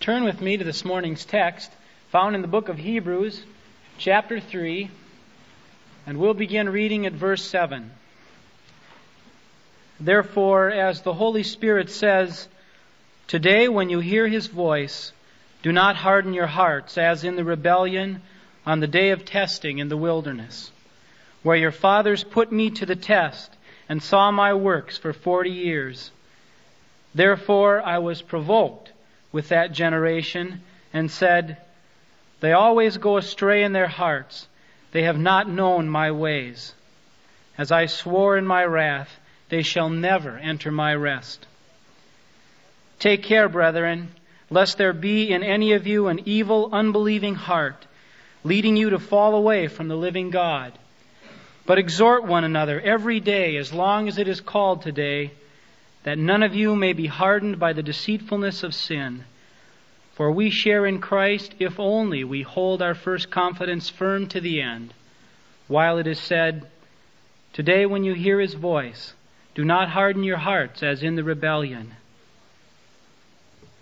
Turn with me to this morning's text found in the book of Hebrews, chapter 3, and we'll begin reading at verse 7. Therefore, as the Holy Spirit says, Today when you hear his voice, do not harden your hearts as in the rebellion on the day of testing in the wilderness, where your fathers put me to the test and saw my works for forty years. Therefore I was provoked with that generation and said, They always go astray in their hearts. They have not known my ways. As I swore in my wrath, they shall never enter my rest. Take care, brethren, lest there be in any of you an evil, unbelieving heart, leading you to fall away from the living God. But exhort one another every day, as long as it is called today, that none of you may be hardened by the deceitfulness of sin. For we share in Christ if only we hold our first confidence firm to the end. While it is said, Today when you hear his voice, do not harden your hearts as in the rebellion.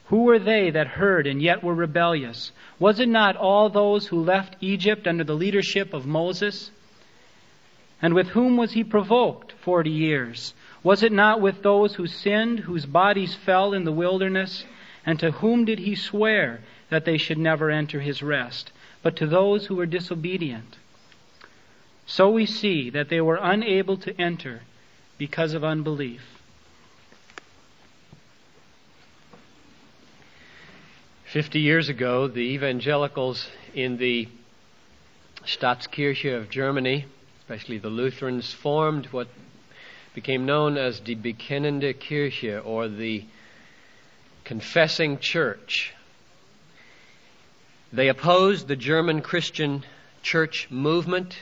Who were they that heard and yet were rebellious? Was it not all those who left Egypt under the leadership of Moses? And with whom was he provoked forty years? Was it not with those who sinned, whose bodies fell in the wilderness? And to whom did he swear that they should never enter his rest? But to those who were disobedient. So we see that they were unable to enter because of unbelief. Fifty years ago, the evangelicals in the Staatskirche of Germany, especially the Lutherans, formed what became known as die Bekennende Kirche, or the confessing church. They opposed the German Christian church movement,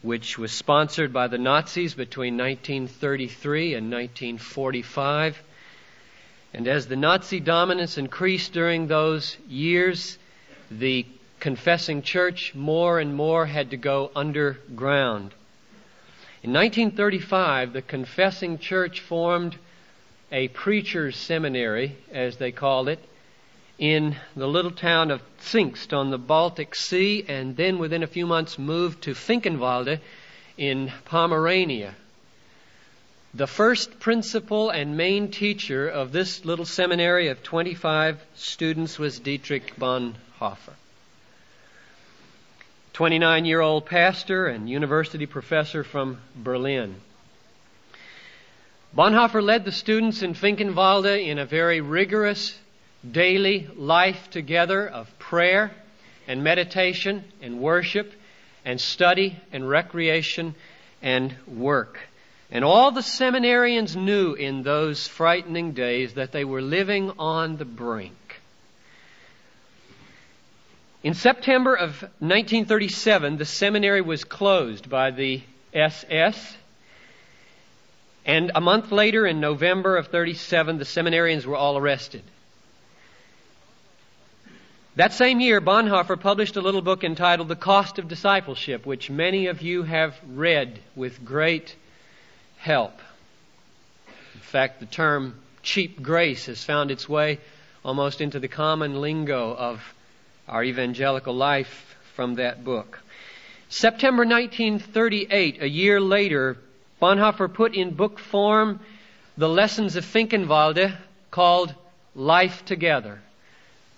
which was sponsored by the Nazis between 1933 and 1945. And as the Nazi dominance increased during those years, the confessing church more and more had to go underground. In 1935, the Confessing Church formed a preacher's seminary, as they called it, in the little town of Zingst on the Baltic Sea, and then within a few months moved to Finkenwalde in Pomerania. The first principal and main teacher of this little seminary of 25 students was Dietrich Bonhoeffer. 29 year old pastor and university professor from Berlin. Bonhoeffer led the students in Finkenwalde in a very rigorous daily life together of prayer and meditation and worship and study and recreation and work. And all the seminarians knew in those frightening days that they were living on the brink. In September of 1937, the seminary was closed by the SS. And a month later, in November of 37, the seminarians were all arrested. That same year, Bonhoeffer published a little book entitled The Cost of Discipleship, which many of you have read with great help. In fact, the term cheap grace has found its way almost into the common lingo of our evangelical life from that book. September 1938, a year later, Bonhoeffer put in book form the lessons of Finkenwalde called Life Together.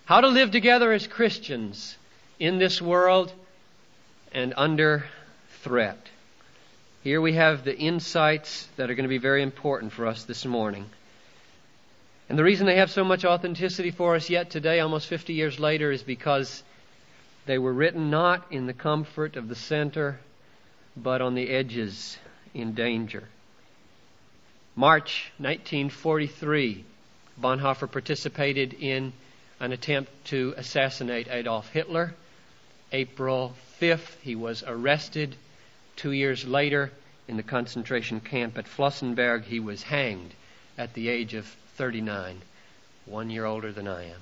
How to live together as Christians in this world and under threat. Here we have the insights that are going to be very important for us this morning. And the reason they have so much authenticity for us yet today, almost 50 years later, is because they were written not in the comfort of the center, but on the edges in danger. March 1943, Bonhoeffer participated in an attempt to assassinate Adolf Hitler. April 5th, he was arrested. Two years later, in the concentration camp at Flossenbürg, he was hanged at the age of 39, one year older than I am.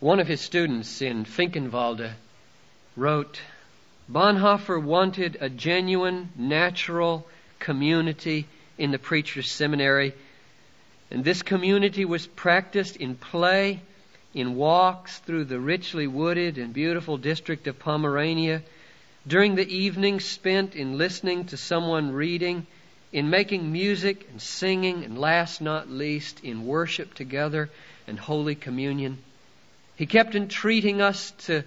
One of his students in Finkenwalde wrote, Bonhoeffer wanted a genuine, natural community in the preacher's seminary, And this community was practiced in play, in walks through the richly wooded and beautiful district of Pomerania, during the evenings spent in listening to someone reading, in making music and singing, and last not least, in worship together and Holy Communion. He kept entreating us to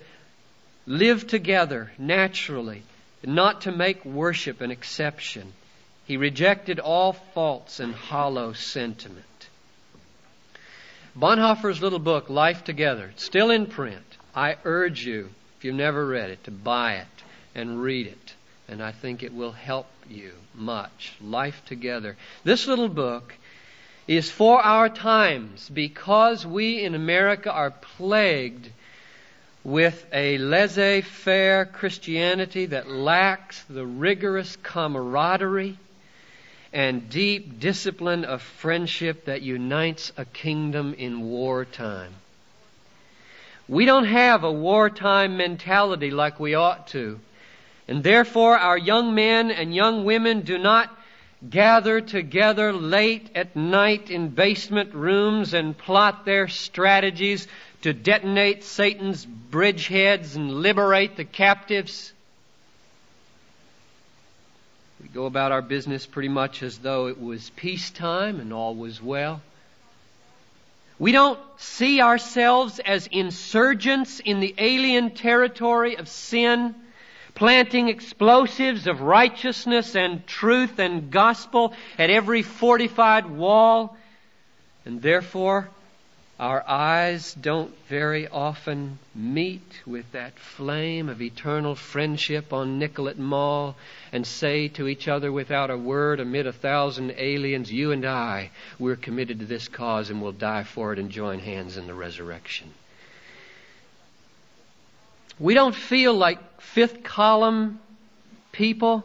live together naturally, not to make worship an exception. He rejected all false and hollow sentiment. Bonhoeffer's little book, Life Together, still in print. I urge you, if you've never read it, to buy it and read it. And I think it will help you much. Life Together. This little book is for our times because we in America are plagued with a laissez faire Christianity that lacks the rigorous camaraderie and deep discipline of friendship that unites a kingdom in wartime. We don't have a wartime mentality like we ought to. And therefore, our young men and young women do not gather together late at night in basement rooms and plot their strategies to detonate Satan's bridgeheads and liberate the captives. We go about our business pretty much as though it was peacetime and all was well. We don't see ourselves as insurgents in the alien territory of sin, planting explosives of righteousness and truth and gospel at every fortified wall, and therefore our eyes don't very often meet with that flame of eternal friendship on Nicollet Mall and say to each other without a word amid a thousand aliens, You and I, we're committed to this cause and will die for it and join hands in the resurrection. We don't feel like fifth column people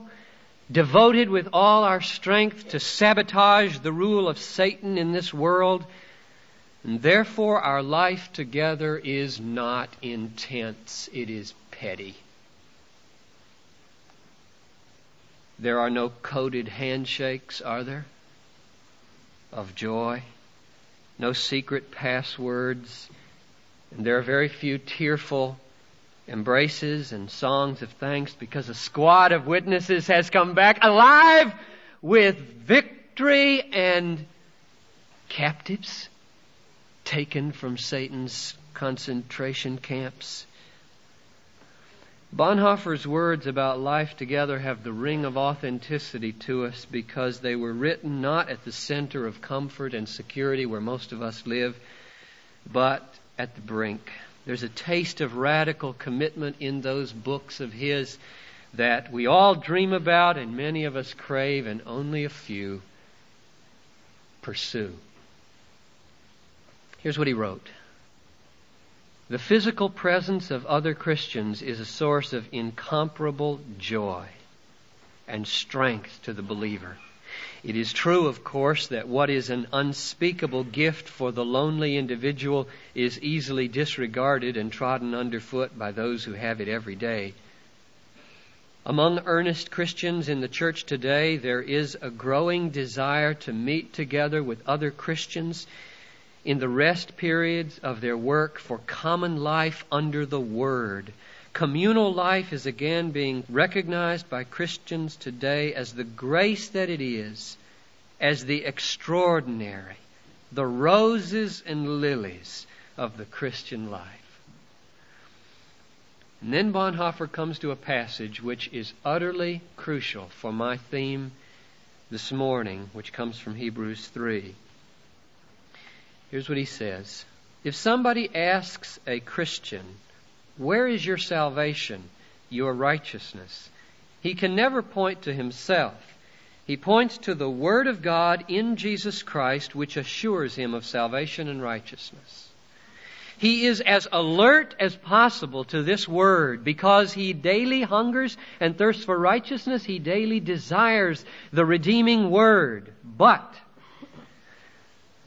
devoted with all our strength to sabotage the rule of Satan in this world and therefore, our life together is not intense, it is petty. There are no coded handshakes, are there? Of joy. No secret passwords. And there are very few tearful embraces and songs of thanks because a squad of witnesses has come back alive with victory and captives taken from Satan's concentration camps. Bonhoeffer's words about life together have the ring of authenticity to us because they were written not at the center of comfort and security where most of us live, but at the brink. There's a taste of radical commitment in those books of his that we all dream about and many of us crave and only a few pursue. Here's what he wrote The physical presence of other Christians is a source of incomparable joy and strength to the believer. It is true, of course, that what is an unspeakable gift for the lonely individual is easily disregarded and trodden underfoot by those who have it every day. Among earnest Christians in the church today, there is a growing desire to meet together with other Christians in the rest periods of their work for common life under the Word. Communal life is again being recognized by Christians today as the grace that it is, as the extraordinary, the roses and lilies of the Christian life. And then Bonhoeffer comes to a passage which is utterly crucial for my theme this morning, which comes from Hebrews 3. Here's what he says If somebody asks a Christian, Where is your salvation, your righteousness? he can never point to himself. He points to the Word of God in Jesus Christ, which assures him of salvation and righteousness. He is as alert as possible to this Word because he daily hungers and thirsts for righteousness. He daily desires the redeeming Word. But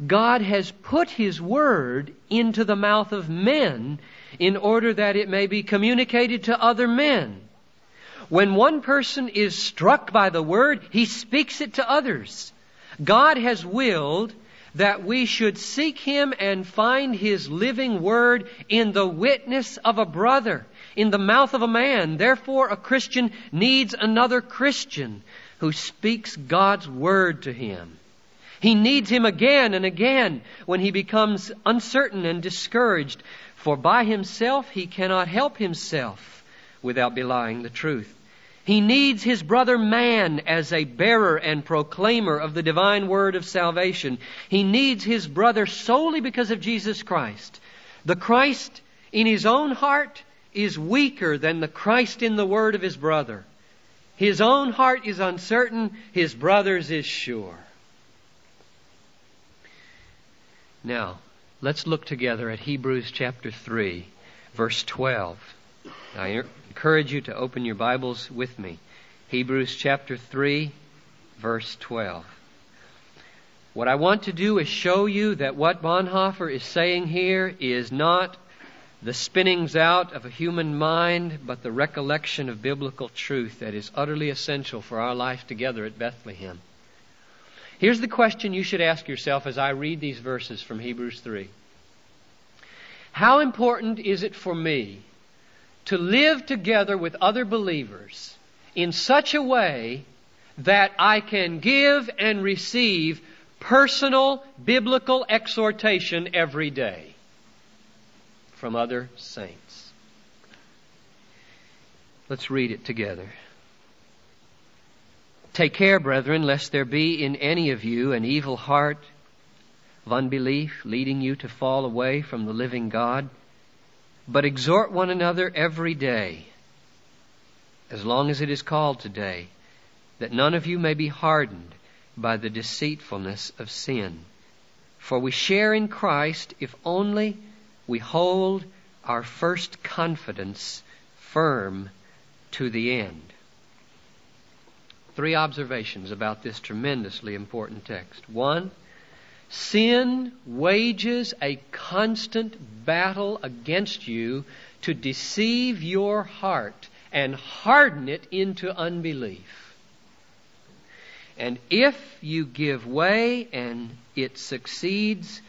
God has put His Word into the mouth of men in order that it may be communicated to other men. When one person is struck by the Word, he speaks it to others. God has willed that we should seek Him and find His living Word in the witness of a brother, in the mouth of a man. Therefore, a Christian needs another Christian who speaks God's Word to him. He needs Him again and again when he becomes uncertain and discouraged, for by himself he cannot help himself without belying the truth. He needs his brother man as a bearer and proclaimer of the divine word of salvation. He needs his brother solely because of Jesus Christ. The Christ in his own heart is weaker than the Christ in the word of his brother. His own heart is uncertain, his brother's is sure. Now, let's look together at Hebrews chapter 3, verse 12. I encourage you to open your Bibles with me. Hebrews chapter 3, verse 12. What I want to do is show you that what Bonhoeffer is saying here is not the spinnings out of a human mind, but the recollection of biblical truth that is utterly essential for our life together at Bethlehem. Here's the question you should ask yourself as I read these verses from Hebrews 3. How important is it for me to live together with other believers in such a way that I can give and receive personal biblical exhortation every day from other saints? Let's read it together. Take care, brethren, lest there be in any of you an evil heart of unbelief leading you to fall away from the living God. But exhort one another every day, as long as it is called today, that none of you may be hardened by the deceitfulness of sin. For we share in Christ if only we hold our first confidence firm to the end. Three observations about this tremendously important text. One, sin wages a constant battle against you to deceive your heart and harden it into unbelief. And if you give way and it succeeds,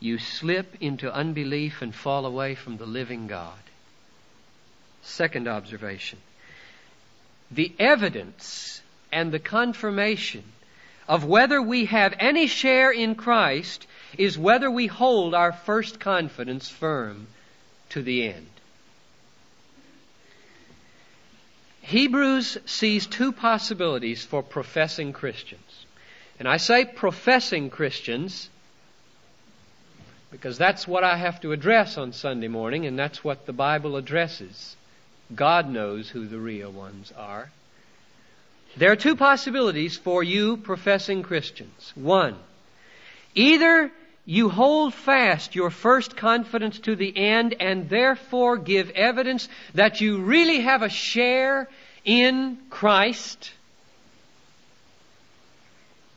you slip into unbelief and fall away from the living God. Second observation the evidence and the confirmation of whether we have any share in Christ is whether we hold our first confidence firm to the end. Hebrews sees two possibilities for professing Christians. And I say professing Christians because that's what I have to address on Sunday morning, and that's what the Bible addresses. God knows who the real ones are. There are two possibilities for you professing Christians. One, either you hold fast your first confidence to the end and therefore give evidence that you really have a share in Christ,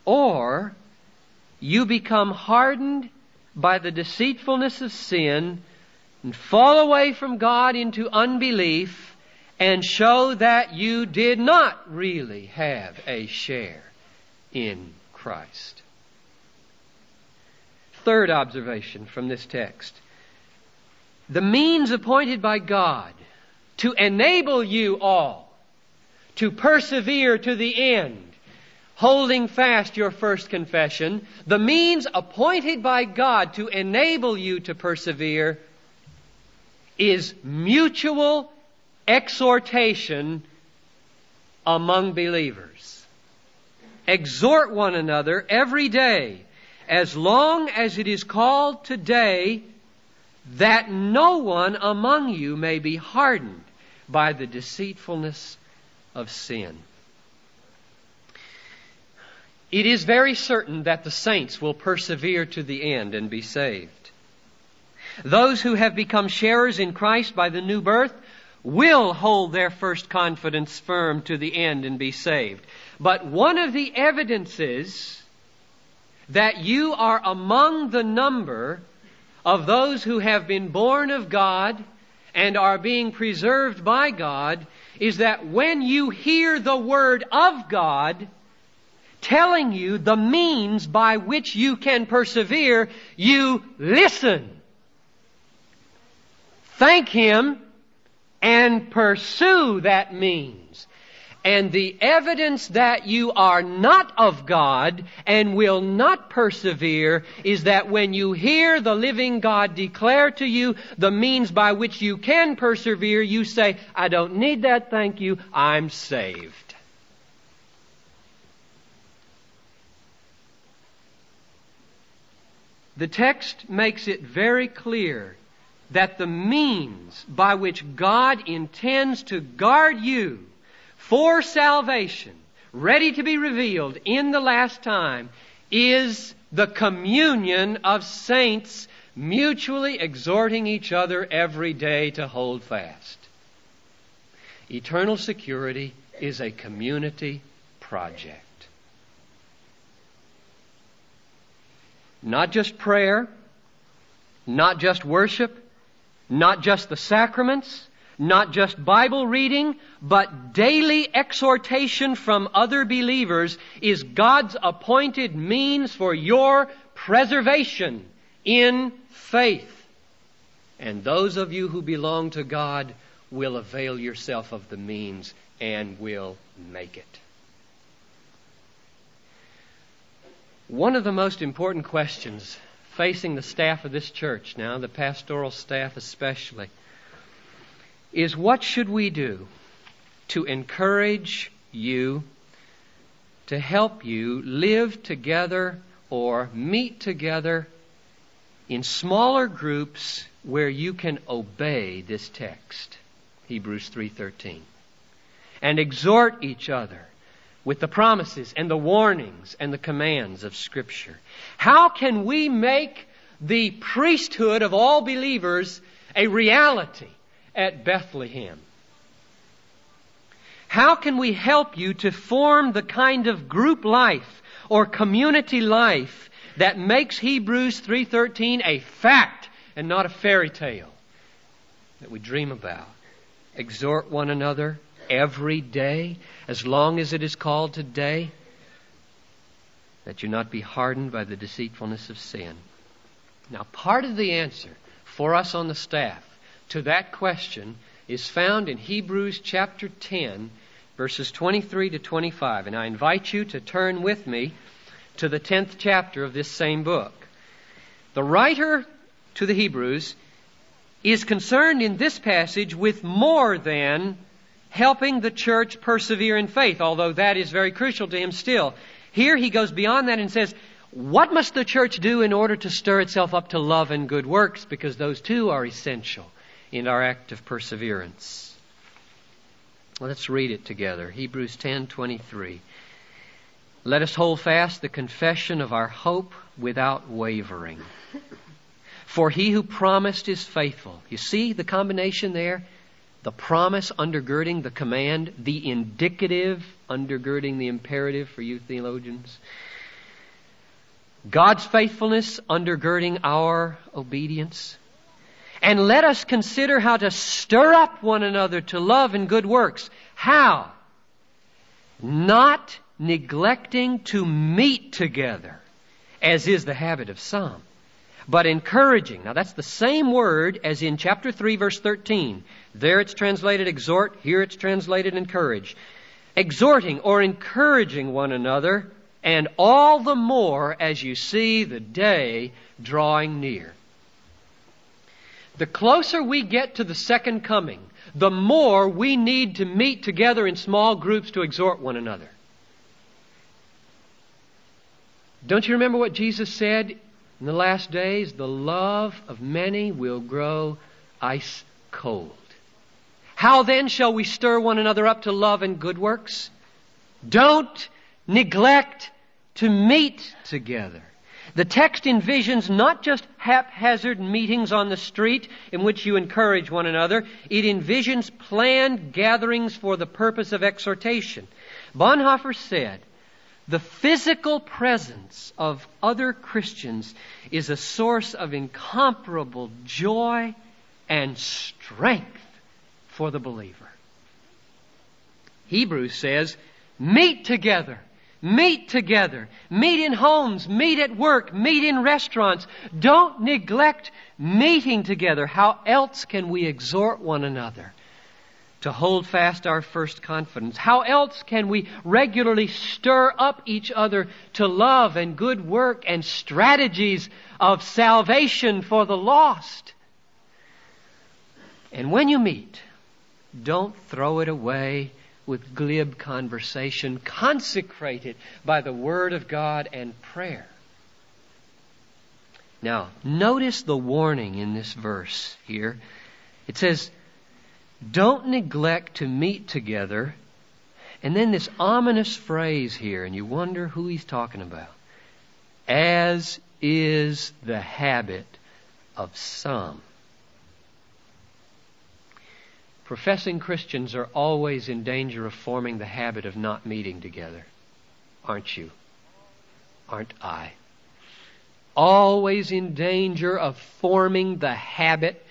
or you become hardened by the deceitfulness of sin and fall away from God into unbelief and show that you did not really have a share in Christ. Third observation from this text. The means appointed by God to enable you all to persevere to the end, holding fast your first confession, the means appointed by God to enable you to persevere is mutual exhortation among believers. Exhort one another every day, as long as it is called today, that no one among you may be hardened by the deceitfulness of sin. It is very certain that the saints will persevere to the end and be saved. Those who have become sharers in Christ by the new birth will hold their first confidence firm to the end and be saved. But one of the evidences that you are among the number of those who have been born of God and are being preserved by God is that when you hear the word of God, telling you the means by which you can persevere, you listen. Thank Him and pursue that means. And the evidence that you are not of God and will not persevere is that when you hear the living God declare to you the means by which you can persevere, you say, I don't need that, thank you, I'm saved. The text makes it very clear that the means by which God intends to guard you for salvation, ready to be revealed in the last time, is the communion of saints mutually exhorting each other every day to hold fast. Eternal security is a community project. Not just prayer, not just worship, not just the sacraments, not just Bible reading, but daily exhortation from other believers is God's appointed means for your preservation in faith. And those of you who belong to God will avail yourself of the means and will make it. One of the most important questions facing the staff of this church now, the pastoral staff especially, is what should we do to encourage you, to help you live together or meet together in smaller groups where you can obey this text, Hebrews 3:13, and exhort each other with the promises and the warnings and the commands of Scripture. How can we make the priesthood of all believers a reality at Bethlehem? How can we help you to form the kind of group life or community life that makes Hebrews 3:13 a fact and not a fairy tale that we dream about? Exhort one another every day, as long as it is called today, that you not be hardened by the deceitfulness of sin. Now, part of the answer for us on the staff to that question is found in Hebrews chapter 10, verses 23 to 25. And I invite you to turn with me to the 10th chapter of this same book. The writer to the Hebrews is concerned in this passage with more than helping the church persevere in faith, although that is very crucial to him still. Here he goes beyond that and says, what must the church do in order to stir itself up to love and good works? Because those two are essential in our act of perseverance. Let's read it together. Hebrews 10:23. Let us hold fast the confession of our hope without wavering. For he who promised is faithful. You see the combination there? The promise undergirding the command, the indicative undergirding the imperative for you theologians. God's faithfulness undergirding our obedience. And let us consider how to stir up one another to love and good works. How? Not neglecting to meet together, as is the habit of some, but encouraging. Now that's the same word as in chapter 3 verse 13. There it's translated exhort, here it's translated encourage. Exhorting or encouraging one another, and all the more as you see the day drawing near. The closer we get to the second coming, the more we need to meet together in small groups to exhort one another. Don't you remember what Jesus said in the last days? The love of many will grow ice cold. How then shall we stir one another up to love and good works? Don't neglect to meet together. The text envisions not just haphazard meetings on the street in which you encourage one another, it envisions planned gatherings for the purpose of exhortation. Bonhoeffer said, the physical presence of other Christians is a source of incomparable joy and strength for the believer. Hebrews says, meet together. Meet together. Meet in homes. Meet at work. Meet in restaurants. Don't neglect meeting together. How else can we exhort one another? To hold fast our first confidence? How else can we regularly stir up each other to love and good work and strategies of salvation for the lost? And when you meet, don't throw it away with glib conversation. Consecrate it by the Word of God and prayer. Now, notice the warning in this verse here. It says, don't neglect to meet together. And then this ominous phrase here, and you wonder who he's talking about. As is the habit of some. Professing Christians are always in danger of forming the habit of not meeting together. Aren't you? Aren't I? Always in danger of forming the habit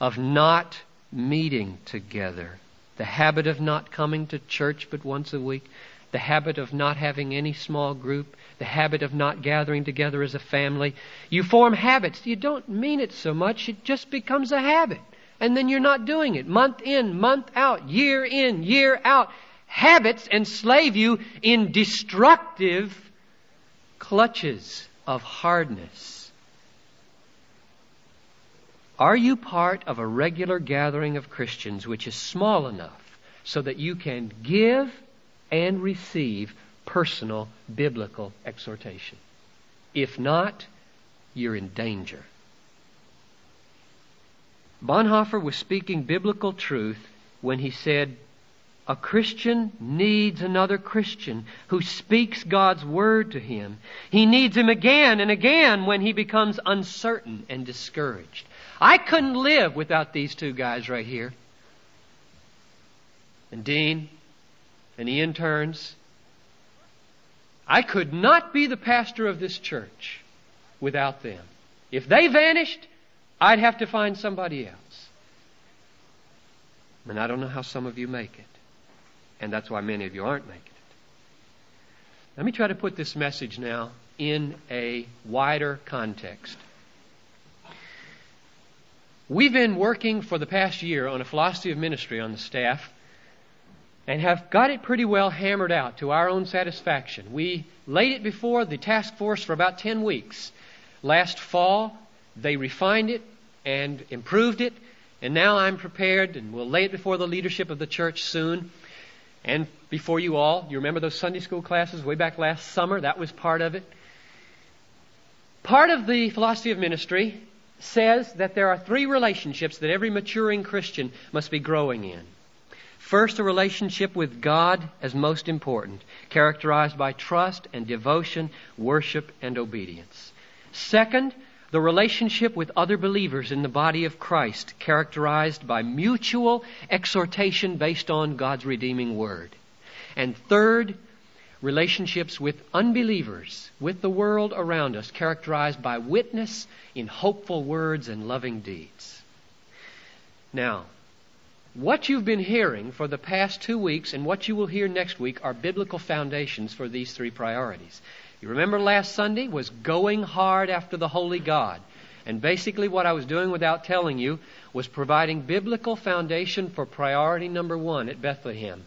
of not meeting together, the habit of not coming to church but once a week, the habit of not having any small group, the habit of not gathering together as a family. You form habits. You don't mean it so much, it just becomes a habit. And then you're not doing it. Month in, month out, year in, year out. Habits enslave you in destructive clutches of hardness. Are you part of a regular gathering of Christians which is small enough so that you can give and receive personal biblical exhortation? If not, you're in danger. Bonhoeffer was speaking biblical truth when he said, a Christian needs another Christian who speaks God's word to him. He needs him again and again when he becomes uncertain and discouraged. I couldn't live without these two guys right here. And Dean and the interns. I could not be the pastor of this church without them. If they vanished, I'd have to find somebody else. And I don't know how some of you make it. And that's why many of you aren't making it. Let me try to put this message now in a wider context. We've been working for the past year on a philosophy of ministry on the staff and have got it pretty well hammered out to our own satisfaction. We laid it before the task force for about 10 weeks. Last fall, they refined it and improved it, and now I'm prepared and we'll lay it before the leadership of the church soon and before you all. You remember those Sunday school classes way back last summer? That was part of it. Part of the philosophy of ministry says that there are three relationships that every maturing Christian must be growing in. First, a relationship with God as most important, characterized by trust and devotion, worship and obedience. Second, the relationship with other believers in the body of Christ, characterized by mutual exhortation based on God's redeeming word. And third, relationships with unbelievers, with the world around us, characterized by witness in hopeful words and loving deeds. Now, what you've been hearing for the past two weeks and what you will hear next week are biblical foundations for these three priorities. You remember last Sunday was going hard after the Holy God. And basically, what I was doing without telling you was providing biblical foundation for priority number one at Bethlehem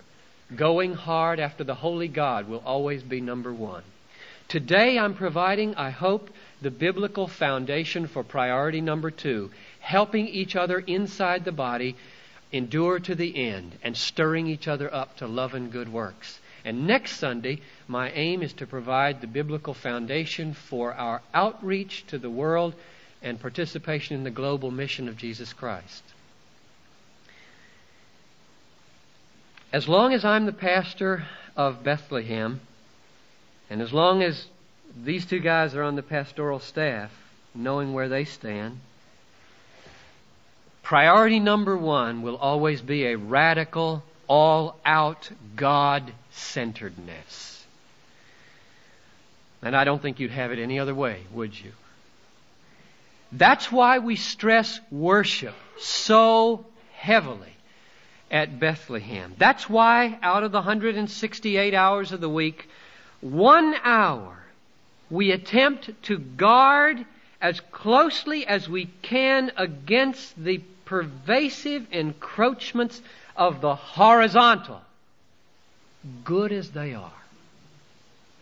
Going hard after the Holy God will always be number one. Today I'm providing, I hope, the biblical foundation for priority number two, helping each other inside the body endure to the end and stirring each other up to love and good works. And next Sunday, my aim is to provide the biblical foundation for our outreach to the world and participation in the global mission of Jesus Christ. As long as I'm the pastor of Bethlehem, and as long as these two guys are on the pastoral staff, knowing where they stand, priority number one will always be a radical, all out God centeredness. And I don't think you'd have it any other way, would you? That's why we stress worship so heavily at Bethlehem. That's why out of the 168 hours of the week, one hour, we attempt to guard as closely as we can against the pervasive encroachments of the horizontal, good as they are.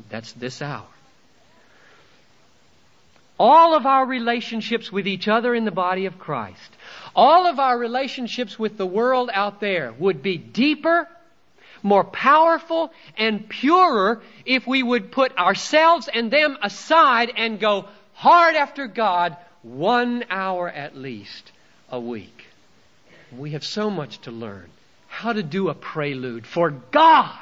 That's this hour. All of our relationships with each other in the body of Christ, all of our relationships with the world out there would be deeper, more powerful, and purer if we would put ourselves and them aside and go hard after God one hour at least a week. We have so much to learn. How to do a prelude for God.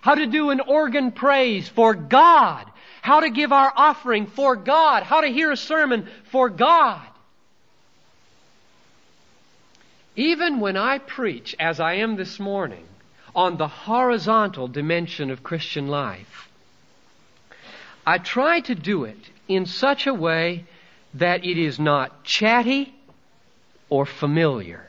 How to do an organ praise for God how to give our offering for God, how to hear a sermon for God. Even when I preach, as I am this morning, on the horizontal dimension of Christian life, I try to do it in such a way that it is not chatty or familiar,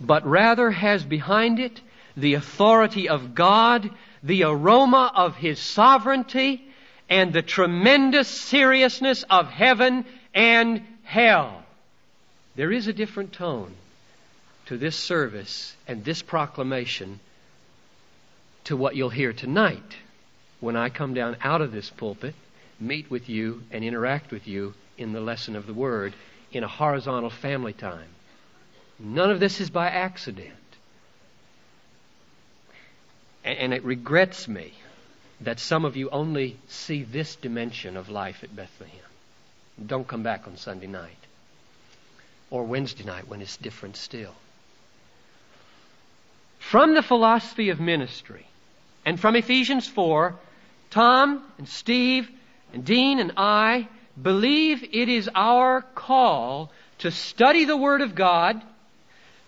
but rather has behind it the authority of God, the aroma of His sovereignty, and the tremendous seriousness of heaven and hell. There is a different tone to this service and this proclamation to what you'll hear tonight when I come down out of this pulpit, meet with you, and interact with you in the lesson of the Word in a horizontal family time. None of this is by accident. And it regrets me that some of you only see this dimension of life at Bethlehem. Don't come back on Sunday night or Wednesday night when it's different still. From the philosophy of ministry and from Ephesians 4, Tom and Steve and Dean and I believe it is our call to study the Word of God,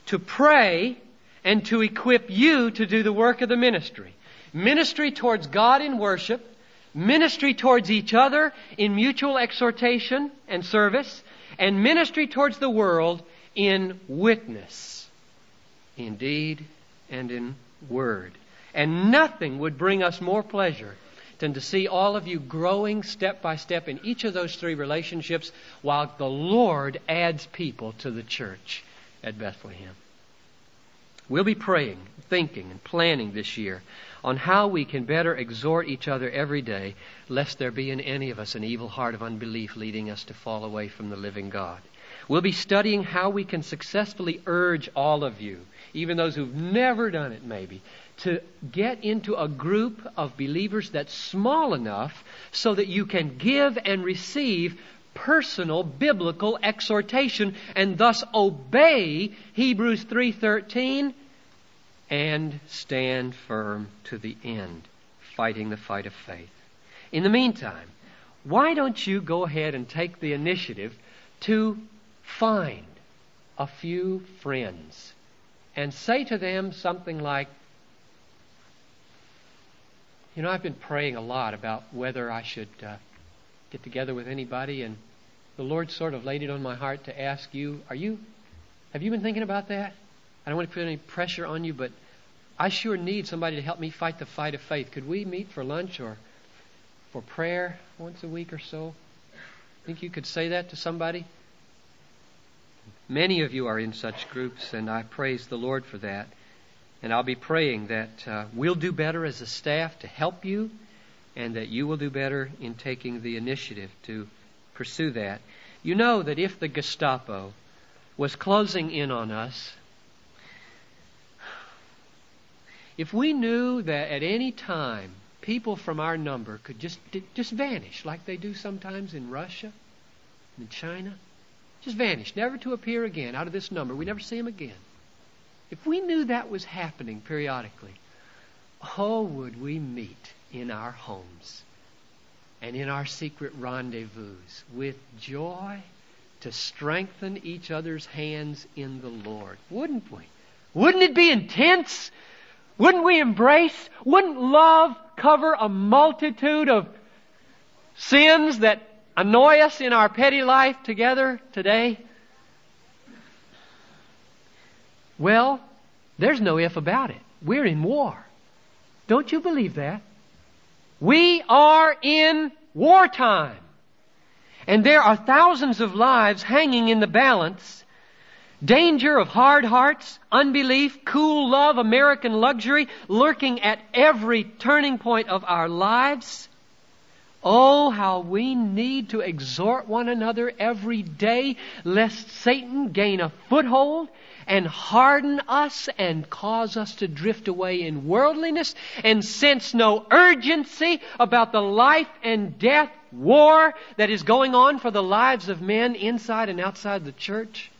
to pray, and to equip you to do the work of the ministry ministry towards God in worship, ministry towards each other in mutual exhortation and service, and ministry towards the world in witness, in deed and in word. And nothing would bring us more pleasure than to see all of you growing step by step in each of those three relationships while the Lord adds people to the church at Bethlehem. We'll be praying, thinking, and planning this year on how we can better exhort each other every day, lest there be in any of us an evil heart of unbelief leading us to fall away from the living God. We'll be studying how we can successfully urge all of you, even those who've never done it maybe, to get into a group of believers that's small enough so that you can give and receive personal biblical exhortation and thus obey Hebrews 3:13 and stand firm to the end, fighting the fight of faith. In the meantime, why don't you go ahead and take the initiative to find a few friends and say to them something like, You know, I've been praying a lot about whether I should uh, get together with anybody, and the Lord sort of laid it on my heart to ask you, Are you, have you been thinking about that? I don't want to put any pressure on you, but I sure need somebody to help me fight the fight of faith. Could we meet for lunch or for prayer once a week or so? Think you could say that to somebody? Many of you are in such groups, and I praise the Lord for that. And I'll be praying that uh, we'll do better as a staff to help you, and that you will do better in taking the initiative to pursue that. You know that if the Gestapo was closing in on us, if we knew that at any time people from our number could just just vanish like they do sometimes in Russia and in China, just vanish, never to appear again out of this number, we never see them again. If we knew that was happening periodically, oh, would we meet in our homes and in our secret rendezvous with joy to strengthen each other's hands in the Lord. Wouldn't we? Wouldn't it be intense? Wouldn't we embrace? Wouldn't love cover a multitude of sins that annoy us in our petty life together today? Well, there's no if about it. We're in war. Don't you believe that? We are in wartime. And there are thousands of lives hanging in the balance. Danger of hard hearts, unbelief, cool love, American luxury lurking at every turning point of our lives. Oh, how we need to exhort one another every day lest Satan gain a foothold and harden us and cause us to drift away in worldliness and sense no urgency about the life and death war that is going on for the lives of men inside and outside the church?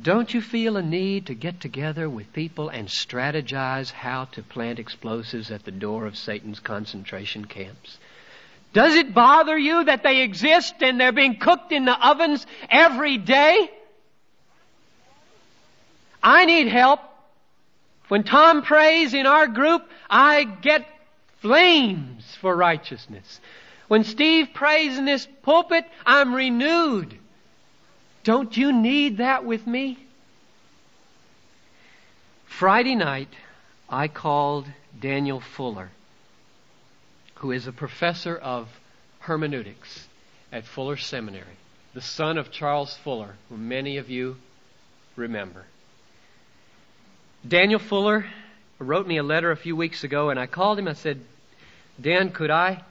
Don't you feel a need to get together with people and strategize how to plant explosives at the door of Satan's concentration camps? Does it bother you that they exist and they're being cooked in the ovens every day? I need help. When Tom prays in our group, I get flames for righteousness. When Steve prays in this pulpit, I'm renewed. Don't you need that with me? Friday night, I called Daniel Fuller, who is a professor of hermeneutics at Fuller Seminary, the son of Charles Fuller, who many of you remember. Daniel Fuller wrote me a letter a few weeks ago, and I called him. I said, Dan, could I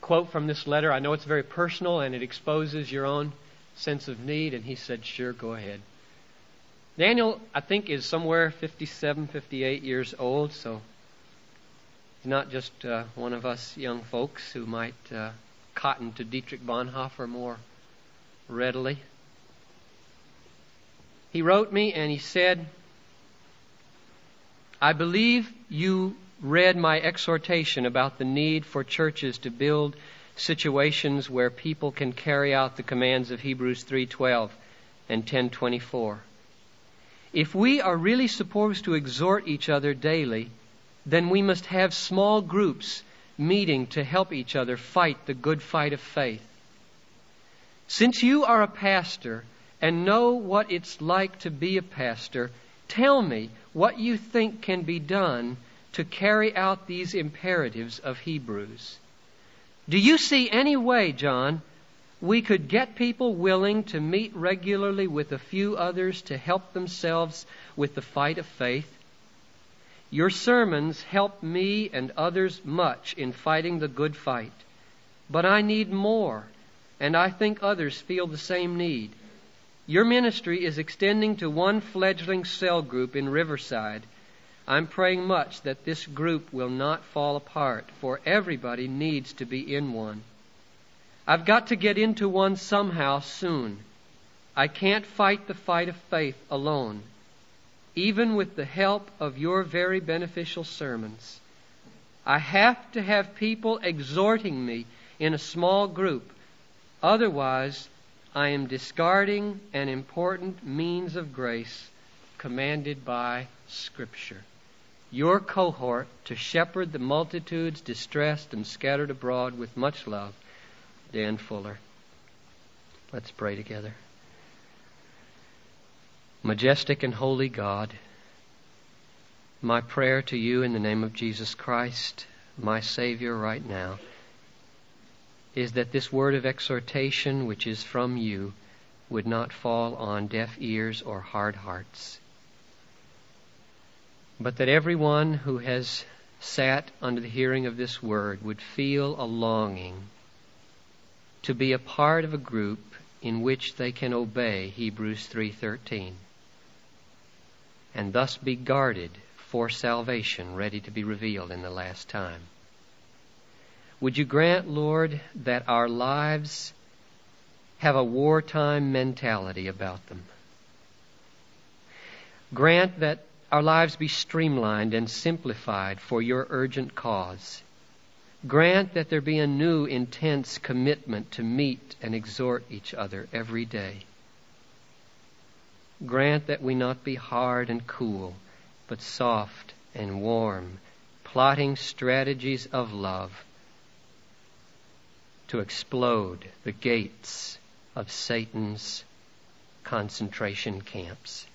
quote from this letter? I know it's very personal and it exposes your own sense of need. And he said, Sure, go ahead. Daniel, I think, is somewhere 57, 58 years old, so he's not just uh, one of us young folks who might uh, cotton to Dietrich Bonhoeffer more readily. He wrote me and he said, I believe you read my exhortation about the need for churches to build situations where people can carry out the commands of Hebrews 3:12 and 10:24. If we are really supposed to exhort each other daily, then we must have small groups meeting to help each other fight the good fight of faith. Since you are a pastor and know what it's like to be a pastor, tell me what you think can be done to carry out these imperatives of Hebrews. Do you see any way, John, we could get people willing to meet regularly with a few others to help themselves with the fight of faith? Your sermons help me and others much in fighting the good fight. But I need more, and I think others feel the same need. Your ministry is extending to one fledgling cell group in Riverside. I'm praying much that this group will not fall apart, for everybody needs to be in one. I've got to get into one somehow soon. I can't fight the fight of faith alone, even with the help of your very beneficial sermons. I have to have people exhorting me in a small group. Otherwise, I am discarding an important means of grace commanded by Scripture. Your cohort to shepherd the multitudes distressed and scattered abroad with much love. Dan Fuller. Let's pray together. Majestic and holy God, my prayer to you in the name of Jesus Christ, my Savior, right now is that this word of exhortation, which is from you, would not fall on deaf ears or hard hearts, but that everyone who has sat under the hearing of this word would feel a longing to be a part of a group in which they can obey Hebrews 3:13 and thus be guarded for salvation ready to be revealed in the last time. Would you grant, Lord, that our lives have a wartime mentality about them? Grant that our lives be streamlined and simplified for your urgent cause. Grant that there be a new, intense commitment to meet and exhort each other every day. Grant that we not be hard and cool, but soft and warm, plotting strategies of love to explode the gates of Satan's concentration camps.